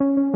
Hello,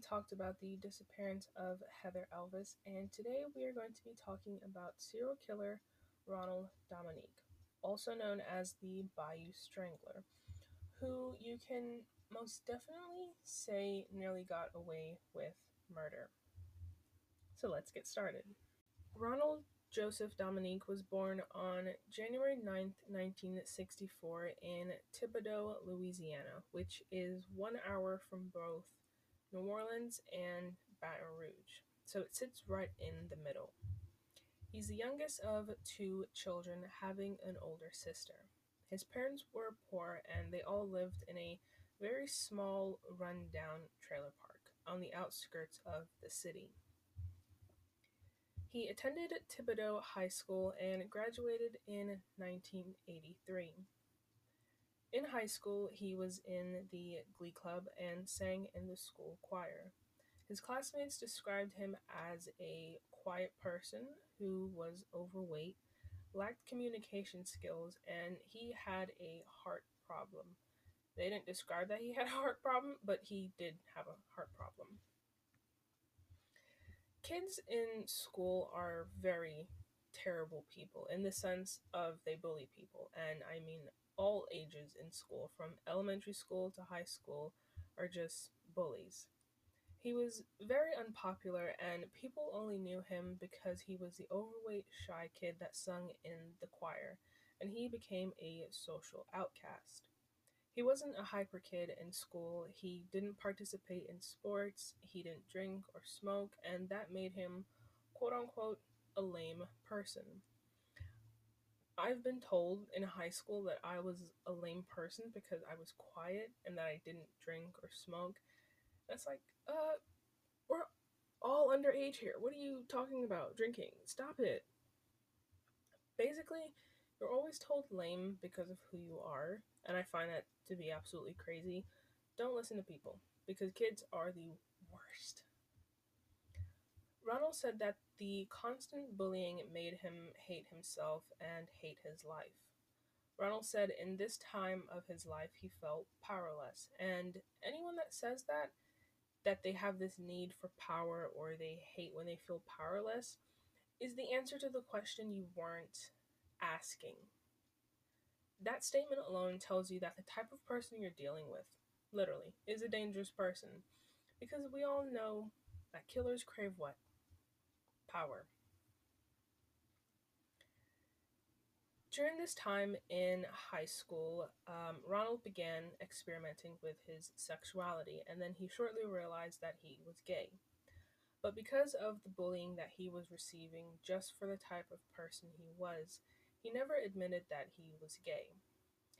talked about the disappearance of Heather Elvis, and today we are going to be talking about serial killer Ronald Dominique, also known as the Bayou Strangler, who you can most definitely say nearly got away with murder. So let's get started. Ronald Joseph Dominique was born on January 9th, 1964, in Thibodaux, Louisiana, which is one hour from both New Orleans and Baton Rouge. So it sits right in the middle. He's the youngest of two children, having an older sister. His parents were poor and they all lived in a very small, run-down trailer park on the outskirts of the city. He attended Thibodaux High School and graduated in 1983. In high school, he was in the Glee Club and sang in the school choir. His classmates described him as a quiet person who was overweight, lacked communication skills, and he had a heart problem. They didn't describe that he had a heart problem, but he did have a heart problem. Kids in school are very terrible people in the sense of they bully people, and I mean all ages in school, from elementary school to high school, are just bullies. He was very unpopular, and people only knew him because he was the overweight, shy kid that sung in the choir, and he became a social outcast. He wasn't a hyper kid in school. He didn't participate in sports, he didn't drink or smoke, and that made him, quote unquote, a lame person. I've been told in high school that I was a lame person because I was quiet and that I didn't drink or smoke. That's like, uh, we're all underage here. What are you talking about? Drinking. Stop it. Basically, you're always told lame because of who you are, and I find that to be absolutely crazy. Don't listen to people because kids are the worst. Ronald said that the constant bullying made him hate himself and hate his life. Ronald said in this time of his life he felt powerless, and anyone that says that, that they have this need for power or they hate when they feel powerless, is the answer to the question you weren't asking. That statement alone tells you that the type of person you're dealing with, literally, is a dangerous person. Because we all know that killers crave what? Power. During this time in high school, um, Ronald began experimenting with his sexuality, and then he shortly realized that he was gay. But because of the bullying that he was receiving just for the type of person he was, he never admitted that he was gay.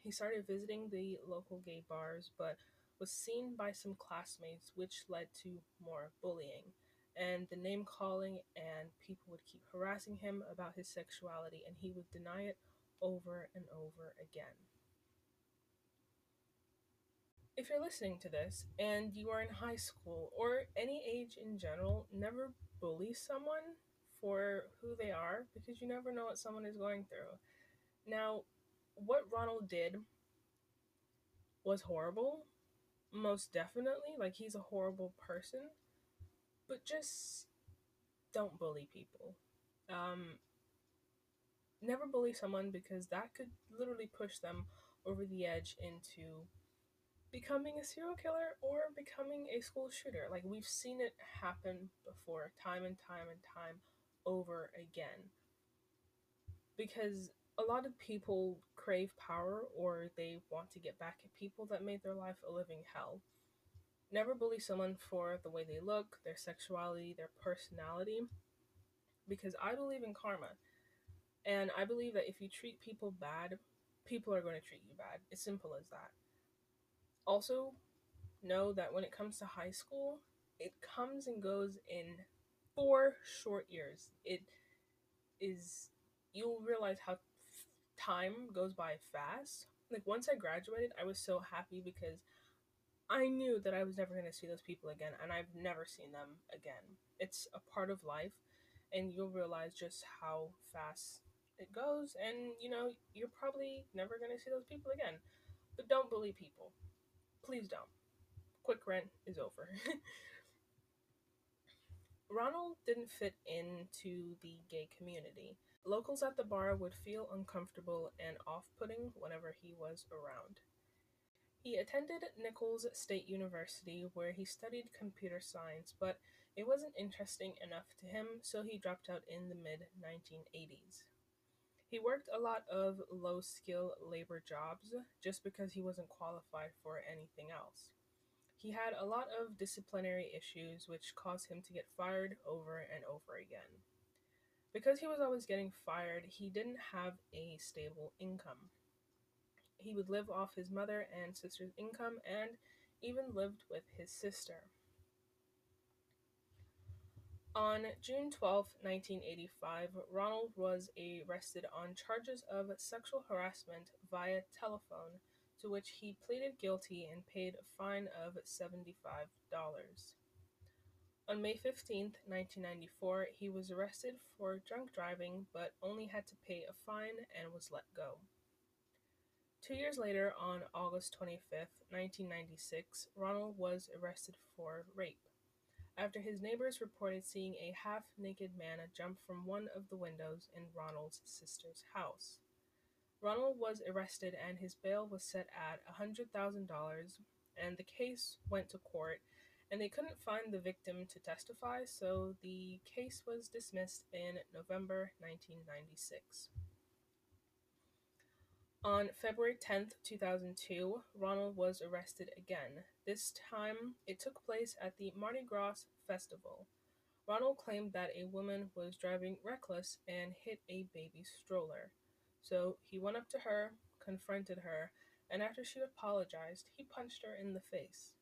He started visiting the local gay bars, but was seen by some classmates, which led to more bullying and the name calling, and people would keep harassing him about his sexuality, and he would deny it over and over again. If you're listening to this and you are in high school or any age in general, never bully someone for who they are because you never know what someone is going through. Now, what Ronald did was horrible, most definitely. Like, he's a horrible person, but just don't bully people. Um, never bully someone because that could literally push them over the edge into becoming a serial killer or becoming a school shooter. Like we've seen it happen before, time and time and time over again. Because a lot of people crave power or they want to get back at people that made their life a living hell. Never bully someone for the way they look, their sexuality, their personality, because I believe in karma. And I believe that if you treat people bad, people are going to treat you bad. It's simple as that. Also, know that when it comes to high school, it comes and goes in four short years. It is, you'll realize how time goes by fast. Like, once I graduated, I was so happy because I knew that I was never going to see those people again, and I've never seen them again. It's a part of life, and you'll realize just how fast it goes, and you know, you're probably never going to see those people again. But don't bully people. Please don't. Quick rent is over. Ronald didn't fit into the gay community. Locals at the bar would feel uncomfortable and off putting whenever he was around. He attended Nicholls State University where he studied computer science, but it wasn't interesting enough to him, so he dropped out in the mid 1980s. He worked a lot of low skill labor jobs just because he wasn't qualified for anything else. He had a lot of disciplinary issues, which caused him to get fired over and over again. Because he was always getting fired, he didn't have a stable income. He would live off his mother and sister's income and even lived with his sister. On June 12, 1985, Ronald was arrested on charges of sexual harassment via telephone, to which he pleaded guilty and paid a fine of $75. On May 15, 1994, he was arrested for drunk driving but only had to pay a fine and was let go. Two years later, on August 25, 1996, Ronald was arrested for rape after his neighbors reported seeing a half naked man jump from one of the windows in Ronald's sister's house. Ronald was arrested and his bail was set at $100,000, and the case went to court, and they couldn't find the victim to testify, so the case was dismissed in November 1996. On February 10, 2002, Ronald was arrested again. This time, it took place at the Mardi Gras Festival. Ronald claimed that a woman was driving reckless and hit a baby stroller. So he went up to her, confronted her, and after she apologized, he punched her in the face.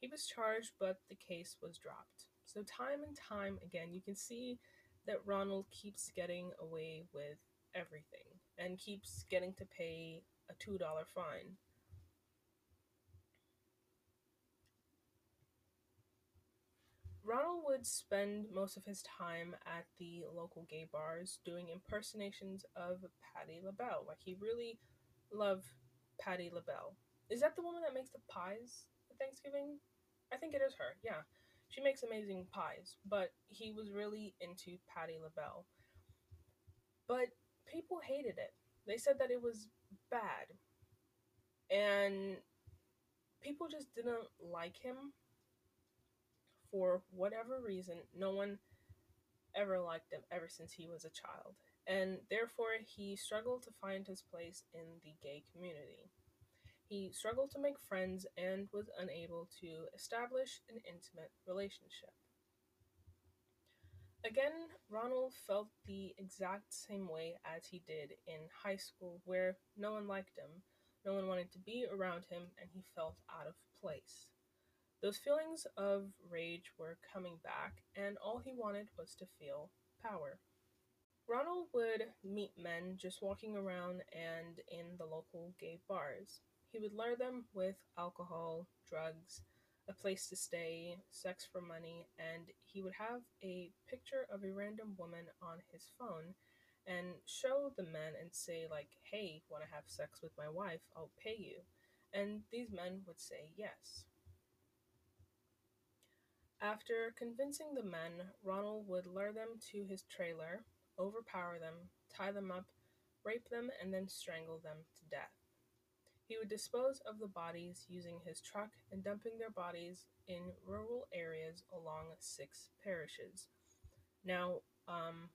He was charged, but the case was dropped. So, time and time again, you can see that Ronald keeps getting away with everything and keeps getting to pay a $2 fine. Ronald would spend most of his time at the local gay bars doing impersonations of Patti LaBelle. Like, he really loved Patti LaBelle. Is that the woman that makes the pies at Thanksgiving? I think it is her, yeah. She makes amazing pies, but he was really into Patti LaBelle. But people hated it. They said that it was bad. And people just didn't like him for whatever reason. No one ever liked him ever since he was a child. And therefore, he struggled to find his place in the gay community. He struggled to make friends and was unable to establish an intimate relationship. Again, Ronald felt the exact same way as he did in high school, where no one liked him, no one wanted to be around him, and he felt out of place. Those feelings of rage were coming back, and all he wanted was to feel power. Ronald would meet men just walking around and in the local gay bars. He would lure them with alcohol, drugs, a place to stay, sex for money, and he would have a picture of a random woman on his phone and show the men and say like, "Hey, want to have sex with my wife? I'll pay you." And these men would say yes. After convincing the men, Ronald would lure them to his trailer, overpower them, tie them up, rape them, and then strangle them to death. He would dispose of the bodies using his truck and dumping their bodies in rural areas along six parishes. Now, um,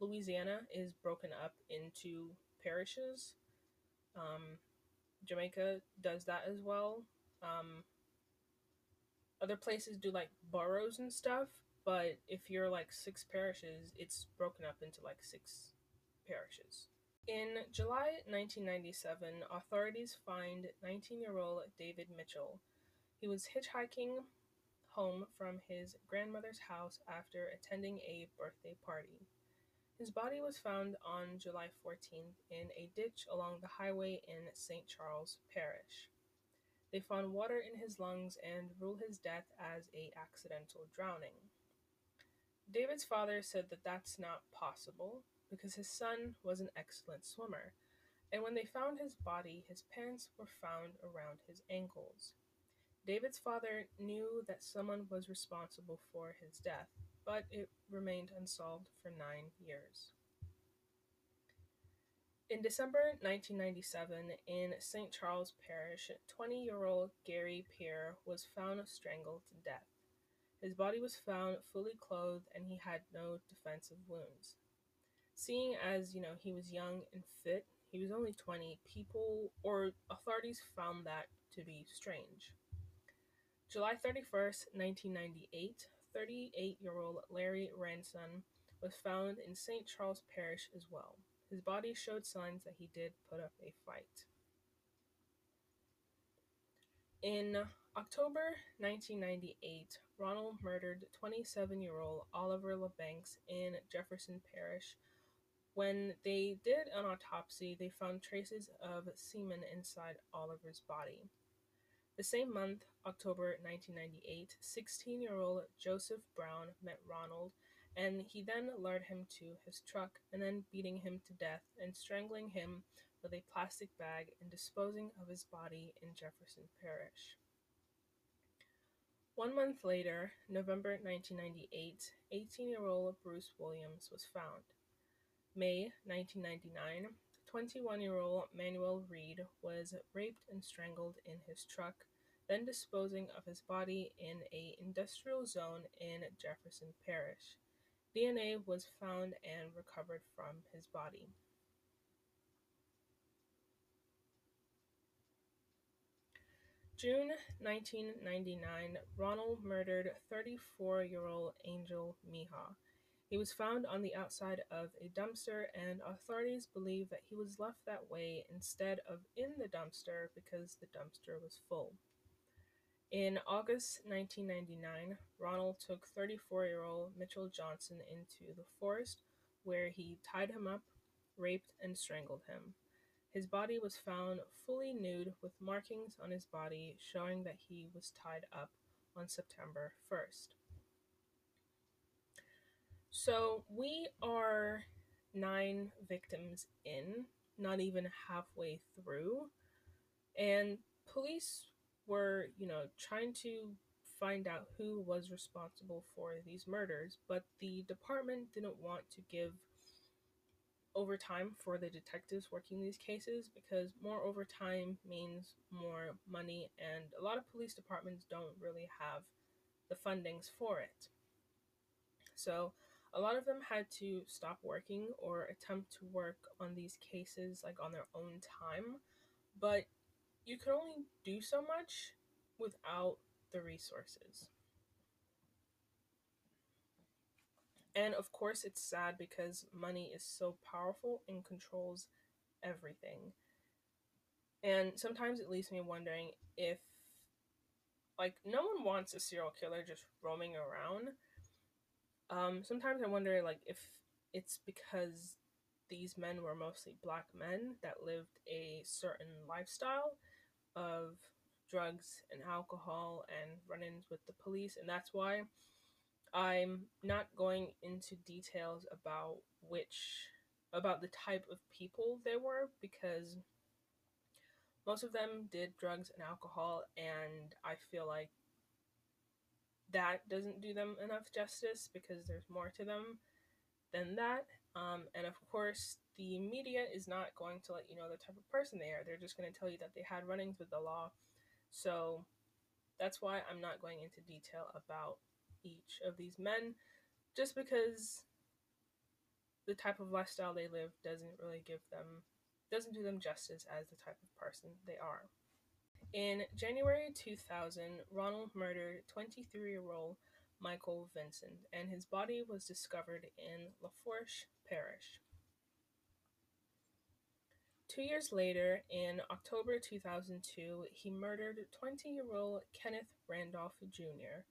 Louisiana is broken up into parishes. Um, Jamaica does that as well. Um, other places do like boroughs and stuff, but if you're like six parishes, it's broken up into like six parishes. In July 1997, authorities find 19 year old David Mitchell. He was hitchhiking home from his grandmother's house after attending a birthday party. His body was found on July 14th in a ditch along the highway in St. Charles Parish. They found water in his lungs and ruled his death as a accidental drowning. David's father said that that's not possible because his son was an excellent swimmer, and when they found his body, his pants were found around his ankles. David's father knew that someone was responsible for his death, but it remained unsolved for nine years. In December 1997, in St. Charles Parish, 20 year old Gary Peer was found strangled to death. His body was found fully clothed and he had no defensive wounds. Seeing as, you know, he was young and fit, he was only 20, people or authorities found that to be strange. July 31st, 1998, 38 year old Larry Ranson was found in St. Charles Parish as well. His body showed signs that he did put up a fight. In October 1998, Ronald murdered 27 year old Oliver LeBanks in Jefferson Parish. When they did an autopsy, they found traces of semen inside Oliver's body. The same month, October 1998, 16 year old Joseph Brown met Ronald and he then lured him to his truck and then beating him to death and strangling him with a plastic bag and disposing of his body in Jefferson Parish. One month later, November 1998, 18 year old Bruce Williams was found. May 1999, 21 year old Manuel Reed was raped and strangled in his truck then disposing of his body in a industrial zone in Jefferson Parish. DNA was found and recovered from his body. June 1999, Ronald murdered 34 year old Angel Mija. He was found on the outside of a dumpster, and authorities believe that he was left that way instead of in the dumpster because the dumpster was full. In August 1999, Ronald took 34 year old Mitchell Johnson into the forest where he tied him up, raped, and strangled him. His body was found fully nude with markings on his body showing that he was tied up on September 1st. So we are nine victims in, not even halfway through, and police were, you know, trying to find out who was responsible for these murders, but the department didn't want to give overtime for the detectives working these cases because more overtime means more money, and a lot of police departments don't really have the fundings for it. So, a lot of them had to stop working or attempt to work on these cases like on their own time, but you can only do so much without the resources. And of course, it's sad because money is so powerful and controls everything. And sometimes it leaves me wondering if, like, no one wants a serial killer just roaming around. Um, sometimes I wonder, like, if it's because these men were mostly black men that lived a certain lifestyle of drugs and alcohol and run ins with the police, and that's why I'm not going into details about which about the type of people they were because most of them did drugs and alcohol and I feel like that doesn't do them enough justice because there's more to them than that. Um, and of course, the media is not going to let you know the type of person they are. They're just going to tell you that they had run ins with the law. So that's why I'm not going into detail about each of these men, just because the type of lifestyle they live doesn't really give them, doesn't do them justice as the type of person they are. In January 2000, Ronald murdered 23 year old Michael Vincent, and his body was discovered in Lafourche Parish. Two years later, in October 2002, he murdered 20 year old Kenneth Randolph Jr.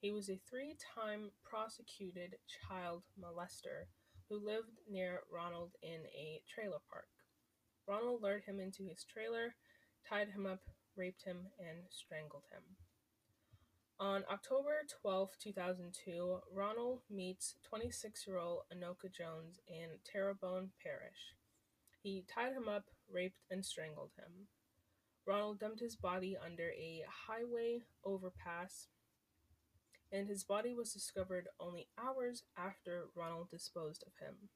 He was a three time prosecuted child molester who lived near Ronald in a trailer park. Ronald lured him into his trailer, tied him up, raped him, and strangled him. On October 12, 2002, Ronald meets 26 year old Anoka Jones in Terrebonne Parish. He tied him up, raped, and strangled him. Ronald dumped his body under a highway overpass, and his body was discovered only hours after Ronald disposed of him.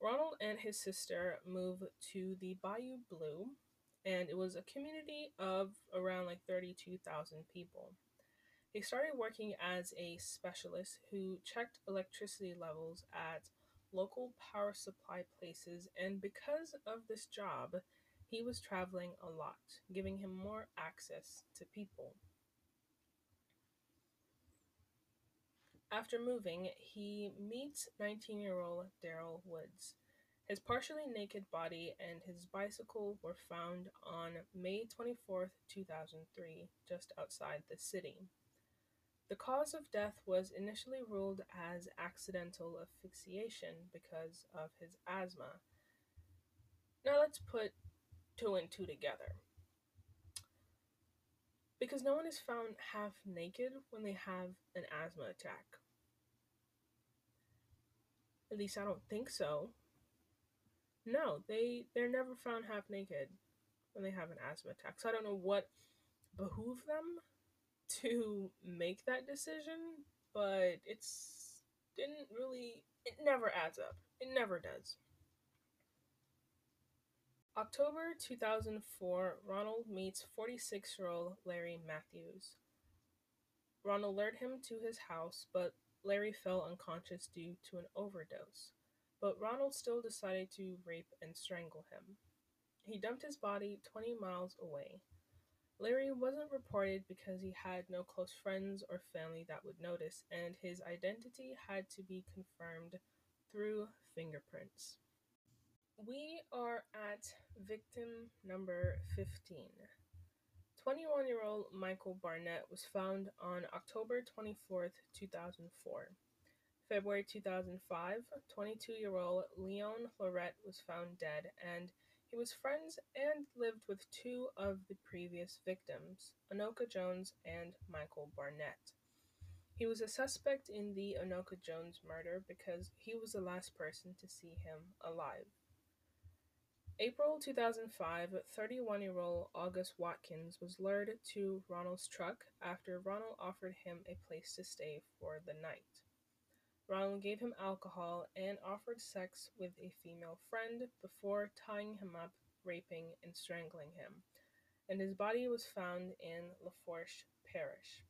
Ronald and his sister moved to the Bayou Blue, and it was a community of around like 32,000 people. He started working as a specialist who checked electricity levels at local power supply places, and because of this job, he was traveling a lot, giving him more access to people. After moving, he meets 19 year old Daryl Woods. His partially naked body and his bicycle were found on May 24, 2003, just outside the city. The cause of death was initially ruled as accidental asphyxiation because of his asthma. Now let's put two and two together. Because no one is found half naked when they have an asthma attack. At least I don't think so. No, they they're never found half naked when they have an asthma attack. So I don't know what behoove them to make that decision, but it's didn't really it never adds up. It never does. October 2004, Ronald meets 46 year old Larry Matthews. Ronald lured him to his house, but Larry fell unconscious due to an overdose. But Ronald still decided to rape and strangle him. He dumped his body 20 miles away. Larry wasn't reported because he had no close friends or family that would notice, and his identity had to be confirmed through fingerprints. We are at victim number 15. 21 year old Michael Barnett was found on October 24, 2004. February 2005, 22 year old Leon Lorette was found dead, and he was friends and lived with two of the previous victims, Anoka Jones and Michael Barnett. He was a suspect in the Anoka Jones murder because he was the last person to see him alive. April 2005, 31 year old August Watkins was lured to Ronald's truck after Ronald offered him a place to stay for the night. Ronald gave him alcohol and offered sex with a female friend before tying him up, raping, and strangling him, and his body was found in Lafourche Parish.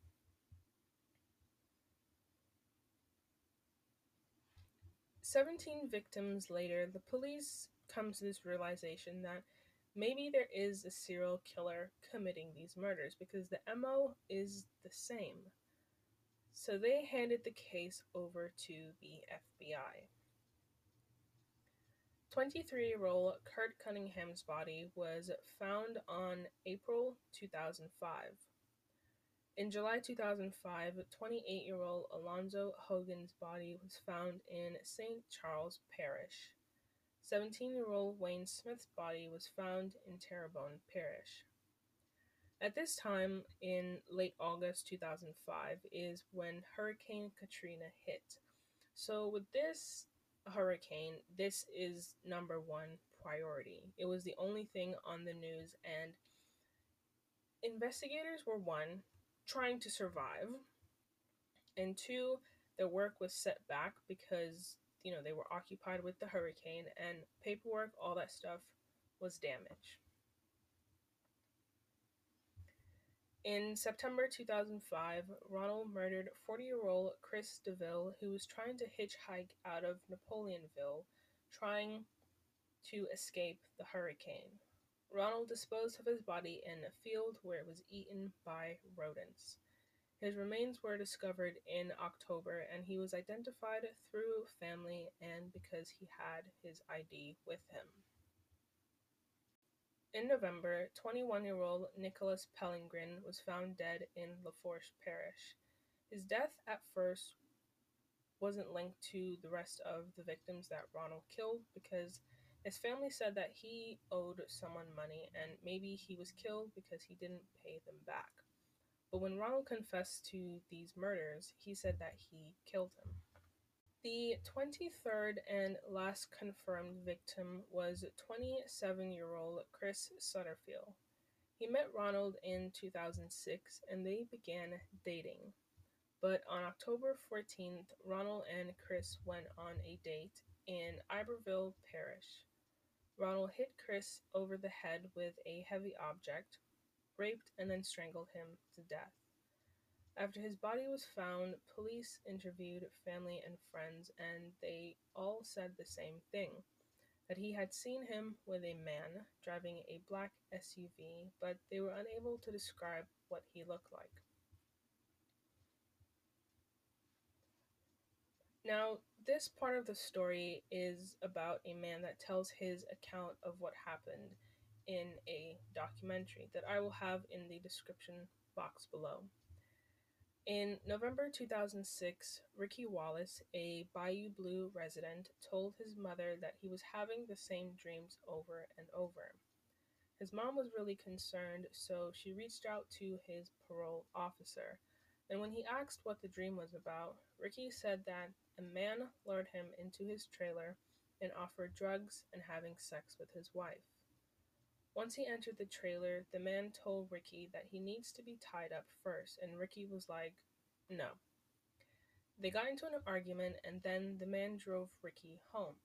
Seventeen victims later, the police come to this realization that maybe there is a serial killer committing these murders because the MO is the same. So they handed the case over to the FBI. 23 year old Kurt Cunningham's body was found on April 2005. In July 2005, 28 year old Alonzo Hogan's body was found in St. Charles Parish. 17 year old Wayne Smith's body was found in Terrebonne Parish. At this time, in late August 2005, is when Hurricane Katrina hit. So, with this hurricane, this is number one priority. It was the only thing on the news, and investigators were one, trying to survive, and two, their work was set back because, you know, they were occupied with the hurricane, and paperwork, all that stuff was damaged. In September 2005, Ronald murdered 40 year old Chris DeVille, who was trying to hitchhike out of Napoleonville, trying to escape the hurricane. Ronald disposed of his body in a field where it was eaten by rodents. His remains were discovered in October and he was identified through family and because he had his ID with him. In November, 21 year old Nicholas Pellingren was found dead in Lafourche Parish. His death at first wasn't linked to the rest of the victims that Ronald killed because his family said that he owed someone money and maybe he was killed because he didn't pay them back. But when Ronald confessed to these murders, he said that he killed him. The 23rd and last confirmed victim was 27 year old Chris Sutterfield. He met Ronald in 2006 and they began dating. But on October 14th, Ronald and Chris went on a date in Iberville Parish. Ronald hit Chris over the head with a heavy object, raped, and then strangled him to death. After his body was found, police interviewed family and friends, and they all said the same thing that he had seen him with a man driving a black SUV, but they were unable to describe what he looked like. Now, this part of the story is about a man that tells his account of what happened in a documentary that I will have in the description box below. In November 2006, Ricky Wallace, a Bayou Blue resident, told his mother that he was having the same dreams over and over. His mom was really concerned, so she reached out to his parole officer. And when he asked what the dream was about, Ricky said that a man lured him into his trailer and offered drugs and having sex with his wife. Once he entered the trailer, the man told Ricky that he needs to be tied up first, and Ricky was like, no. They got into an argument, and then the man drove Ricky home.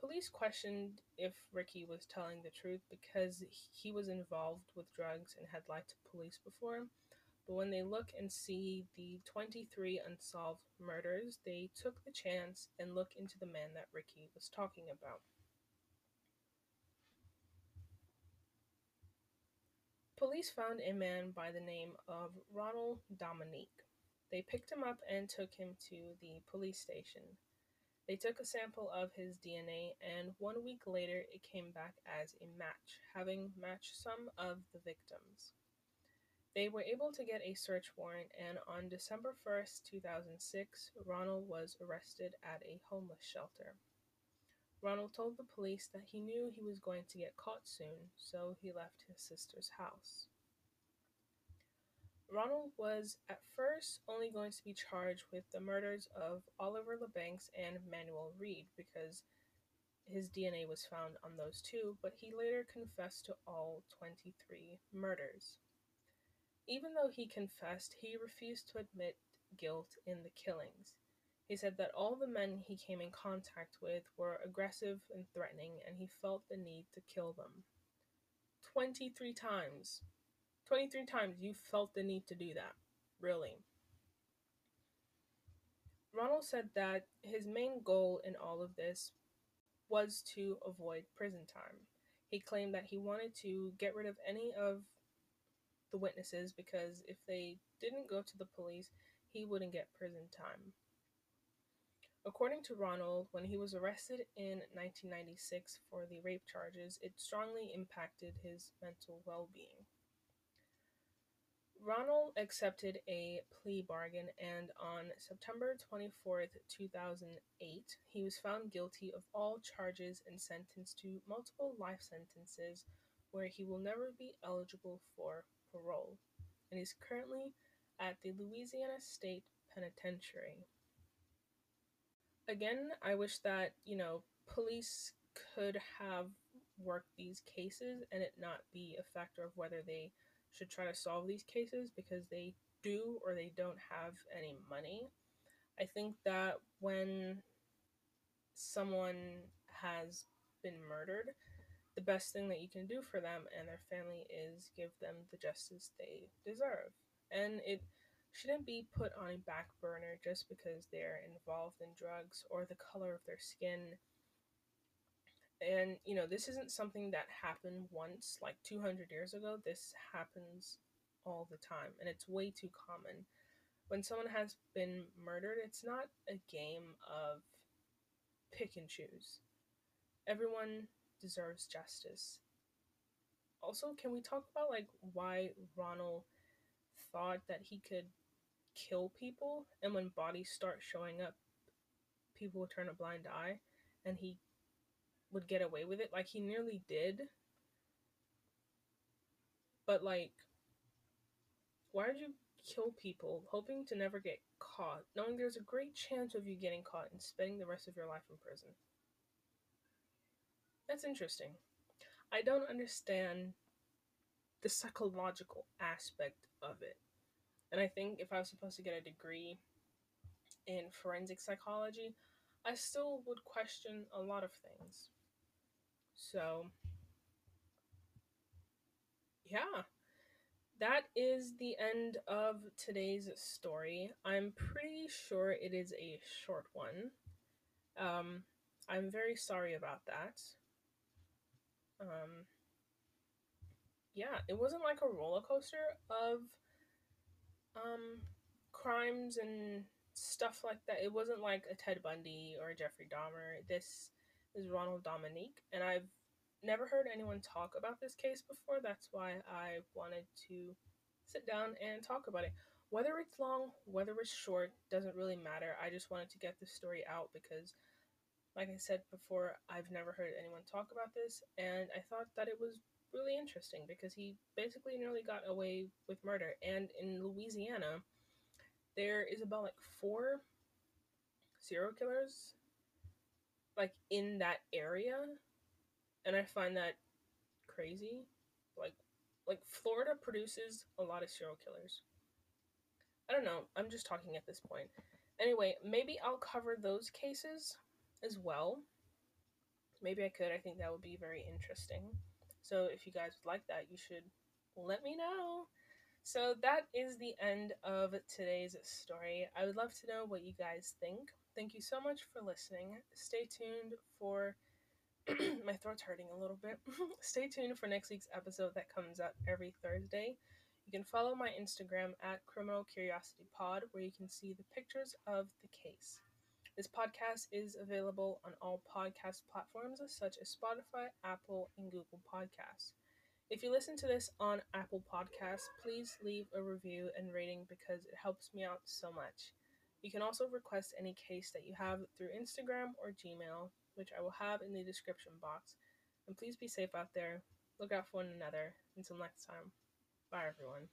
Police questioned if Ricky was telling the truth because he was involved with drugs and had lied to police before, but when they look and see the 23 unsolved murders, they took the chance and look into the man that Ricky was talking about. Police found a man by the name of Ronald Dominique. They picked him up and took him to the police station. They took a sample of his DNA, and one week later it came back as a match, having matched some of the victims. They were able to get a search warrant, and on December 1st, 2006, Ronald was arrested at a homeless shelter. Ronald told the police that he knew he was going to get caught soon, so he left his sister's house. Ronald was at first only going to be charged with the murders of Oliver LeBanks and Manuel Reed because his DNA was found on those two, but he later confessed to all 23 murders. Even though he confessed, he refused to admit guilt in the killings. He said that all the men he came in contact with were aggressive and threatening, and he felt the need to kill them. 23 times. 23 times you felt the need to do that. Really. Ronald said that his main goal in all of this was to avoid prison time. He claimed that he wanted to get rid of any of the witnesses because if they didn't go to the police, he wouldn't get prison time. According to Ronald, when he was arrested in 1996 for the rape charges, it strongly impacted his mental well being. Ronald accepted a plea bargain, and on September 24, 2008, he was found guilty of all charges and sentenced to multiple life sentences where he will never be eligible for parole and is currently at the Louisiana State Penitentiary. Again, I wish that, you know, police could have worked these cases and it not be a factor of whether they should try to solve these cases because they do or they don't have any money. I think that when someone has been murdered, the best thing that you can do for them and their family is give them the justice they deserve. And it shouldn't be put on a back burner just because they're involved in drugs or the color of their skin. And, you know, this isn't something that happened once, like 200 years ago. This happens all the time, and it's way too common. When someone has been murdered, it's not a game of pick and choose. Everyone deserves justice. also, can we talk about like why Ronald thought that he could kill people, and when bodies start showing up, people would turn a blind eye, and he would get away with it? Like he nearly did. But like, why did you kill people hoping to never get caught, knowing there's a great chance of you getting caught and spending the rest of your life in prison? That's interesting. I don't understand the psychological aspect of it. And I think if I was supposed to get a degree in forensic psychology, I still would question a lot of things. So, yeah, that is the end of today's story. I'm pretty sure it is a short one. Um, I'm very sorry about that. Um, yeah, it wasn't like a roller coaster of um, crimes and stuff like that. It wasn't like a Ted Bundy or a Jeffrey Dahmer. This is Ronald Dominique, and I've never heard anyone talk about this case before. That's why I wanted to sit down and talk about it. Whether it's long, whether it's short, doesn't really matter. I just wanted to get this story out because, like I said before, I've never heard anyone talk about this, and I thought that it was really interesting because he basically nearly got away with murder. And in Louisiana, there is about like four serial killers like in that area. And i find that crazy. Like like florida produces a lot of serial killers. I don't know. I'm just talking at this point. Anyway maybe i'll cover those cases as well. Maybe i could. I think that would be very interesting so if you guys would like that you should let me know so that is the end of today's story. I would love to know what you guys think. Thank you so much for listening. Stay tuned for my throat's hurting a little bit. Stay tuned for next week's episode that comes out every Thursday. You can follow my Instagram at Criminal Curiosity Pod, where you can see the pictures of the case. This podcast is available on all podcast platforms such as Spotify, Apple, and Google Podcasts. If you listen to this on Apple Podcasts, please leave a review and rating because it helps me out so much. You can also request any case that you have through Instagram or Gmail, which I will have in the description box. And please be safe out there. Look out for one another. Until next time. Bye, everyone.